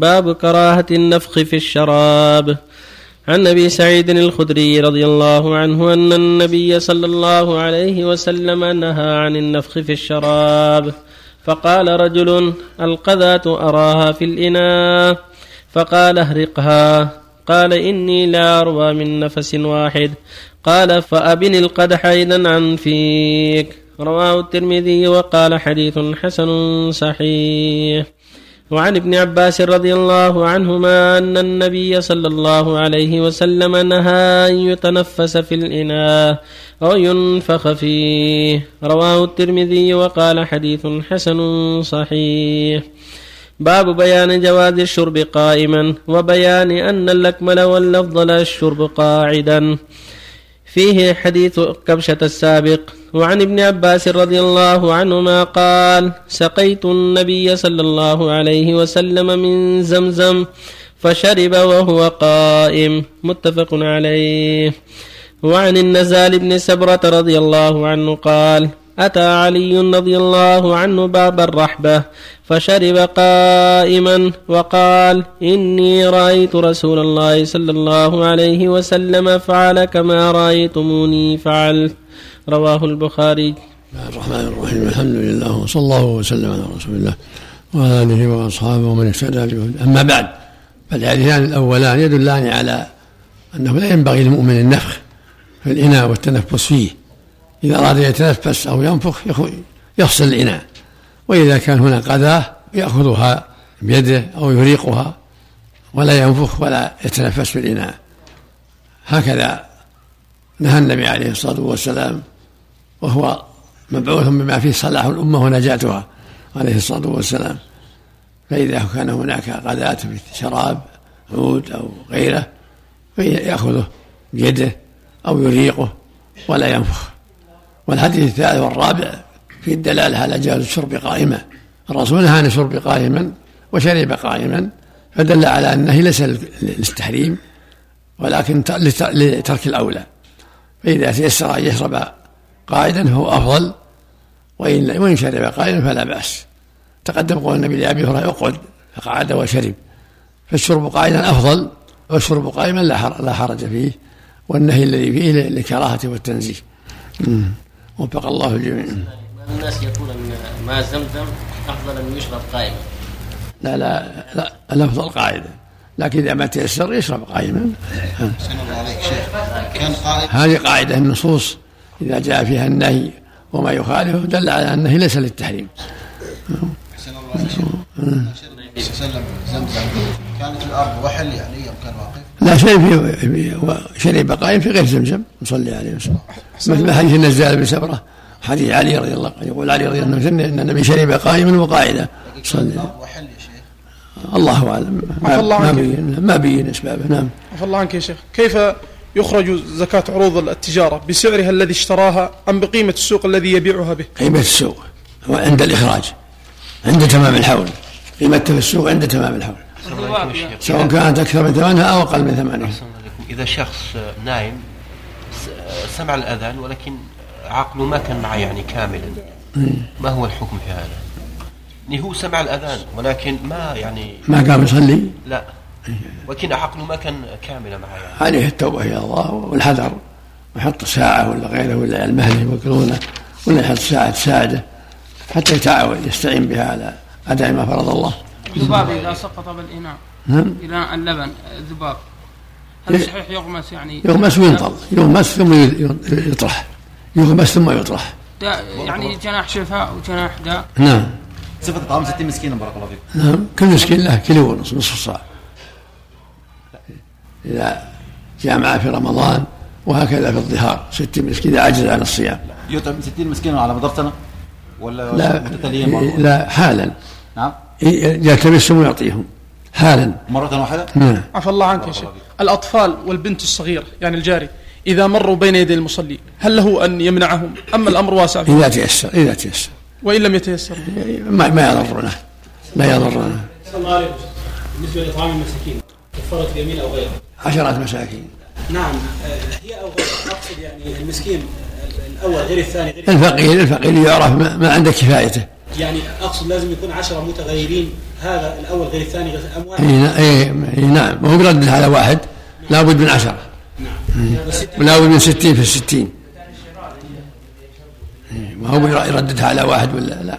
باب كراهة النفخ في الشراب. عن أبي سعيد الخدري رضي الله عنه أن النبي صلى الله عليه وسلم نهى عن النفخ في الشراب. فقال رجل القذاة أراها في الإناء. فقال اهرقها. قال إني لا أروى من نفس واحد. قال فأبن القدح اذا عن فيك. رواه الترمذي وقال حديث حسن صحيح. وعن ابن عباس رضي الله عنهما أن النبي صلى الله عليه وسلم نهى أن يتنفس في الإناء أو ينفخ فيه. رواه الترمذي وقال حديث حسن صحيح. باب بيان جواز الشرب قائما وبيان أن الأكمل والأفضل الشرب قاعدا. فيه حديث كبشة السابق وعن ابن عباس رضي الله عنهما قال سقيت النبي صلى الله عليه وسلم من زمزم فشرب وهو قائم. متفق عليه. وعن النزال بن سبرة رضي الله عنه قال أتى علي رضي الله عنه باب الرحبة فشرب قائما وقال إني رأيت رسول الله صلى الله عليه وسلم فعل كما رأيتموني فعلت رواه البخاري. الرحمن الرحيم الحمد لله وصلى الله وسلم على رسول الله وعلى آله وأصحابه ومن اهتدى أما بعد فالحديثان الأولان يدلان على أنه لا ينبغي للمؤمن النفخ في الإناء والتنفس فيه. إذا أراد يتنفس أو ينفخ يفصل الإناء. وإذا كان هنا قذاه يأخذها بيده أو يريقها ولا ينفخ ولا يتنفس في الاناء هكذا نهى النبي عليه الصلاة والسلام وهو مبعوث بما فيه صلاح الأمة ونجاتها عليه الصلاة والسلام. فإذا كان هناك غداة في شراب عود أو غيره فيأخذه بيده أو يريقه ولا ينفخ. والحديث الثالث والرابع في الدلالة على جواز الشرب قائما. الرسول نهى عن الشرب قائما وشرب قائما فدل على أنه ليس للتحريم ولكن لترك الأولى. فإذا تيسر أن يشرب قائدا فهو أفضل وإن وإن شرب قائدا فلا بأس. تقدم قول النبي لأبي هريرة أقعد فقعد وشرب. فالشرب قائدا أفضل والشرب قائما لا حرج فيه والنهي الذي فيه للكراهة والتنزيه. وفق الله الجميع. الناس يقول ان ماء زمزم أفضل أن يشرب قائما؟ لا لا لا الافضل قاعدا لكن إذا ما تيسر يشرب قائما. عليك هذه قاعدة النصوص إذا جاء فيها النهي وما يخالفه دل على أنه ليس للتحريم. أحسن الله وسلم زمزم كانت الأرض وحل يعني يوم كان واقف. لا شيء في شرب قائم في غير زمزم نصلي عليه وسلم. مثل حديث النزال بن سبرة حديث علي رضي الله عنه يقول علي رضي الله عنه إن النبي شرب قائما وقاعدا صلي. الله أعلم. ما, ما بين ما بين أسبابه. نعم. عفى الله عنك يا شيخ. كيف يخرج زكاة عروض التجارة؟ بسعرها الذي اشتراها أم بقيمة السوق الذي يبيعها به؟ قيمة السوق. عند الإخراج. عند تمام الحول. قيمتها في السوق عند تمام الحول. سواء كانت أكثر من ثمنها أو أقل من ثمنها إذا شخص نايم سمع الأذان ولكن عقله ما كان معه يعني كاملا. ما هو الحكم في هذا؟ يعني هو سمع الأذان ولكن ما يعني ما قام يصلي؟ لا. ولكن عقله ما كان كاملا معه يعني. عليه التوبة إلى الله والحذر. ويحط ساعة ولا غيره ولا المهل يوكلونه ولا يحط ساعة تساعده حتى يتعود يستعين بها على أداء ما فرض الله. الذباب إذا سقط بالإناء نعم إناء اللبن الذباب هل صحيح يغمس يعني يغمس وينطل يغمس ثم يطرح. يغمس ثم يطرح. يعني جناح شفاء وجناح داء. نعم. صفة طعام 60 مسكينا بارك الله فيك. نعم. كل مسكين له كيلو ونصف نصف صاع. إذا جامع في رمضان وهكذا في الظهار ست مسكين إذا عجز عن الصيام. يطعم 60 مسكين على مدار سنة ولا لا لا حالا. نعم. يلتمسهم ويعطيهم. حالا. مرة واحدة؟ نعم. عفى الله عنك يا شيخ. الأطفال والبنت الصغيرة يعني الجاري إذا مروا بين يدي المصلي هل له أن يمنعهم؟ أما الأمر واسع. فيه؟ إذا تيسر إذا تيسر. وإن لم يتيسر. ما, ما يضرنا. لا يضرنا. بالنسبة لإطعام المساكين كفارة اليمين أو غيره؟ عشرات مساكين. نعم. هي أو غيره؟ أقصد يعني المسكين الأول غير الثاني غير الفقير الفقير يعرف ما, ما عنده كفايته. يعني أقصد لازم يكون عشرة متغيرين هذا الأول غير الثاني غير ام واحد إي إيه، إيه، نعم. وهو بيردد على واحد لابد من عشرة. ولا بد من ستين في الستين. ما هو يرددها على واحد ولا لا؟